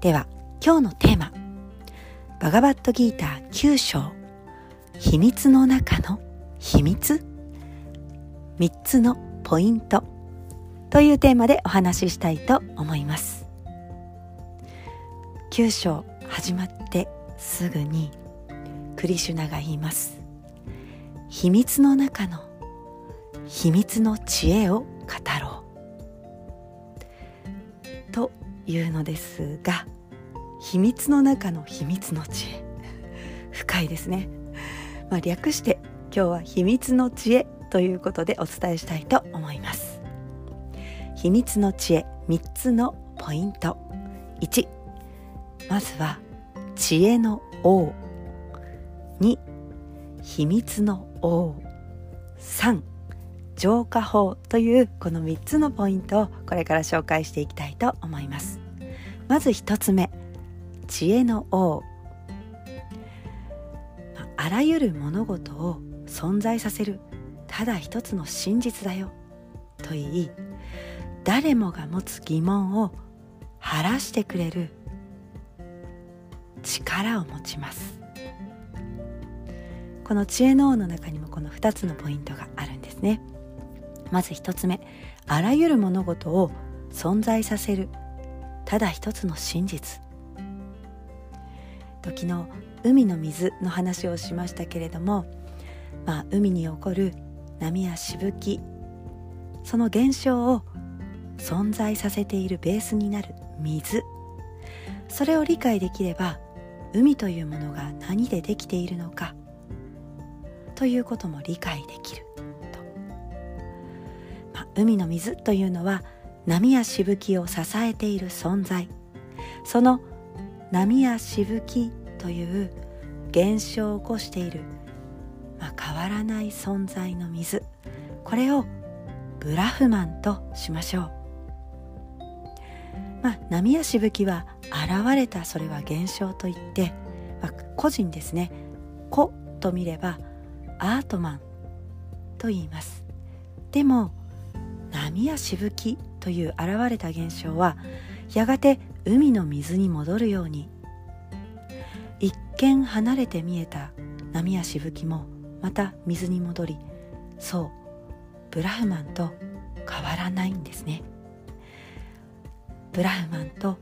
では今日のテーマバガバットギーター9章秘密の中の秘密。3つのポイントというテーマでお話ししたいと思います。9章始まってすぐにクリシュナが言います。秘密の中の秘密の知恵を語ろう。いうのですが秘密の中の秘密の知恵。深いですね、まあ、略して今日は秘密の知恵ということでお伝えしたいと思います。秘密の知恵3つのポイント。1まずは知恵の王。2秘密の王。3浄化法というこの3つのポイントをこれから紹介していきたいと思います。まず1つ目知恵の王あらゆる物事を存在させる。ただ一つの真実だよと言い誰もが持つ疑問を晴らしてくれる力を持ちます。この知恵の王の中にもこの2つのポイントがあるんですね。まず1つ目あらゆる物事を存在させる。ただ一つの真実。時の海の水の話をしましたけれども、まあ、海に起こる波やしぶきその現象を存在させているベースになる水。それを理解できれば海というものが何でできているのかということも理解できる、海の水というのは波やしぶきを支えている存在。その波やしぶきという現象を起こしている、まあ、変わらない存在の水。これをブラフマンとしましょう、まあ、波やしぶきは現れたそれは現象といって、まあ、個人ですね「個」と見ればアートマンと言います。でも波やしぶきという現れた現象はやがて海の水に戻るように一見離れて見えた波やしぶきもまた水に戻りそうブラフマンと変わらないんですね。ブラフマンと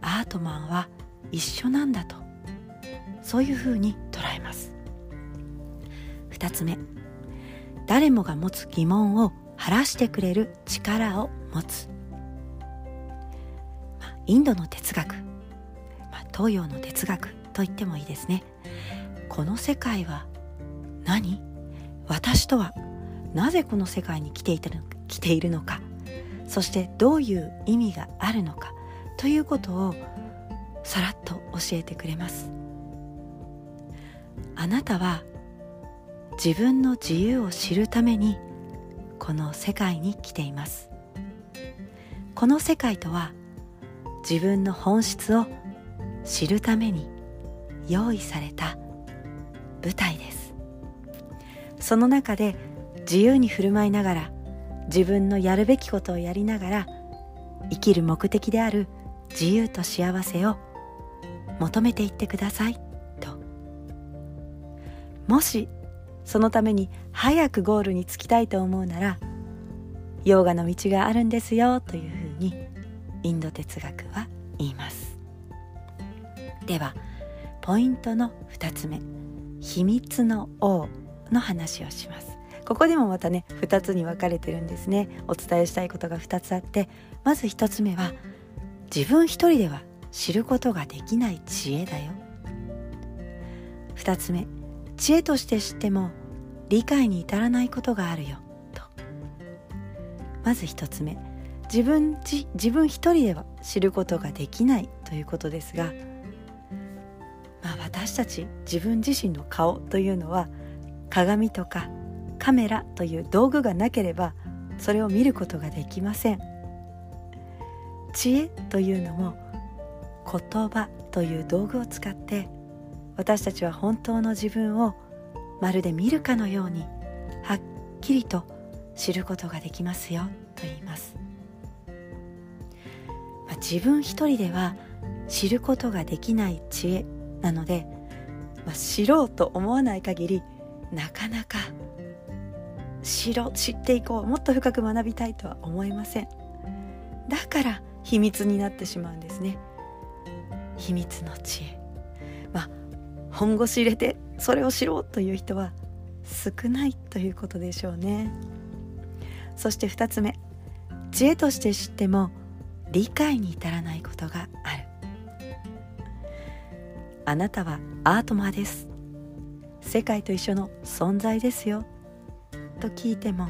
アートマンは一緒なんだとそういうふうに捉えます。2つ目。誰もが持つ疑問を晴らしてくれる力を持つ、まあ、インドの哲学、まあ、東洋の哲学と言ってもいいですね。この世界は何？私とはなぜこの世界に来ていたの？来ているのか。そしてどういう意味があるのか？ということをさらっと教えてくれます。あなたは自分の自由を知るためにこの世界に来ています。この世界とは自分の本質を知るために用意された舞台です。その中で自由に振る舞いながら自分のやるべきことをやりながら生きる目的である自由と幸せを求めていってくださいと。もしそのために早くゴールに着きたいと思うならヨーガの道があるんですよというふうにインド哲学は言います。ではポイントの2つ目秘密の王の話をします。ここでもまたね2つに分かれてるんですね。お伝えしたいことが2つあってまず1つ目は自分一人では知ることができない知恵だよ。2つ目知恵として知っても理解に至らないことがあるよと。まず1つ目自分自分一人では知ることができないということですが、まあ、私たち自分自身の顔というのは鏡とかカメラという道具がなければそれを見ることができません。知恵というのも言葉という道具を使って私たちは本当の自分をまるで見るかのようにはっきりと知ることができますよと言います、まあ、自分一人では知ることができない知恵なので、まあ、知ろうと思わない限りなかなか知ろう知っていこうもっと深く学びたいとは思いません。だから秘密になってしまうんですね。秘密の知恵。まあ本腰入れてそれを知ろうという人は少ないということでしょうね。そして2つ目。知恵として知っても理解に至らないことがある。あなたはアートマーです。世界と一緒の存在ですよ。と聞いても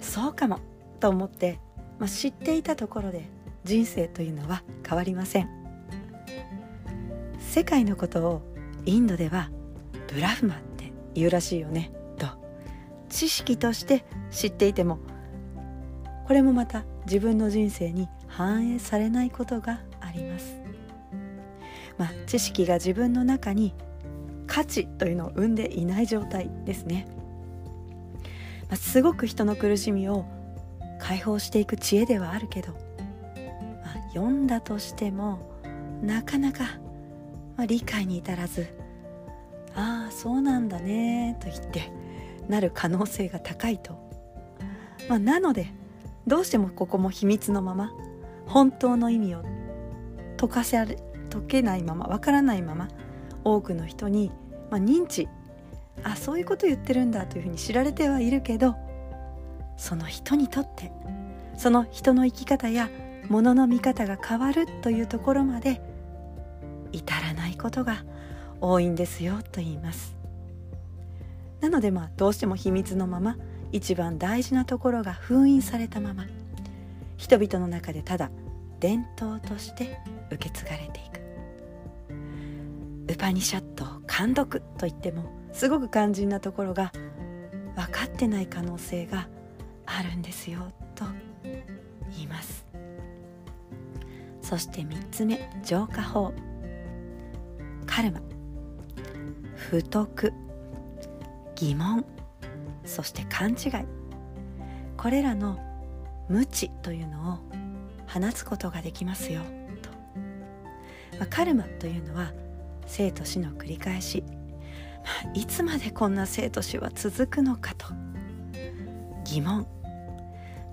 そうかも。と思って、まあ、知っていたところで人生というのは変わりません。世界のことをインドではブラフマって言うらしいよね。と。知識として知っていてもこれもまた自分の人生に反映されないことがあります。まあ知識が自分の中に価値というのを生んでいない状態ですね、まあ、すごく人の苦しみを解放していく知恵ではあるけど、まあ、読んだとしてもなかなか、まあ、理解に至らずああそうなんだねと言ってなる可能性が高いと、まあ、なのでどうしてもここも秘密のまま本当の意味を解かせ解けないままわからないまま多くの人に、まあ、認知あそういうこと言ってるんだというふうに知られてはいるけどその人にとってその人の生き方やものの見方が変わるというところまで至らないことが多いんですよと言います。なのでまあどうしても秘密のまま一番大事なところが封印されたまま人々の中でただ伝統として受け継がれていく。ウパニシャット監読といってもすごく肝心なところが分かってない可能性があるんですよと言います。そして3つ目浄化法。カルマ不徳疑問そして勘違い。これらの無知というのを放つことができますよと、まあ、カルマというのは生と死の繰り返し、まあ、いつまでこんな生と死は続くのかと。疑問。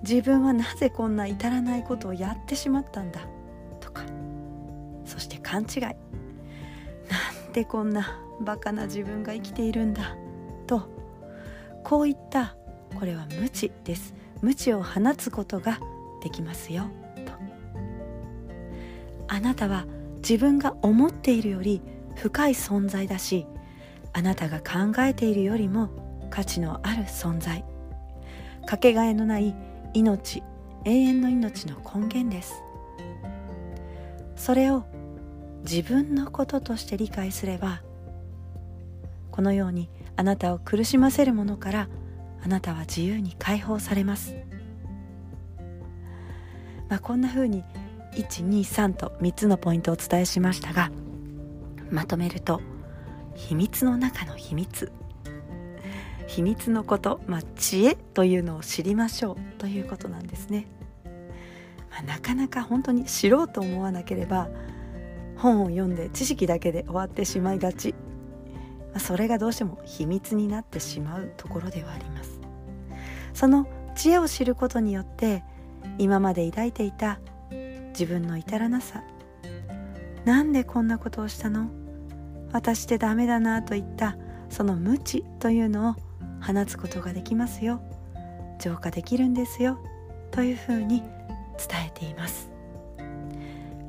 自分はなぜこんな至らないことをやってしまったんだとか。そして勘違い。でこんなバカな自分が生きているんだ？とこういった。これは無知です。無知を放つことができますよ。と。あなたは自分が思っているより深い存在だしあなたが考えているよりも価値のある存在。かけがえのない命永遠の命の根源です。それを自分のこととして理解すればこのようにあなたを苦しませるものからあなたは自由に解放されます、まあ、こんな風に123と3つのポイントをお伝えしましたがまとめると秘密の中の秘密。秘密のこと、まあ、知恵というのを知りましょうということなんですね、まあ、なかなか本当に知ろうと思わなければ本を読んで知識だけで終わってしまいがち、それがどうしても秘密になってしまうところではあります。その知恵を知ることによって今まで抱いていた自分の至らなさ。なんでこんなことをしたの？私ってダメだなといったその無知というのを放つことができますよ。浄化できるんですよ。というふうに伝えています。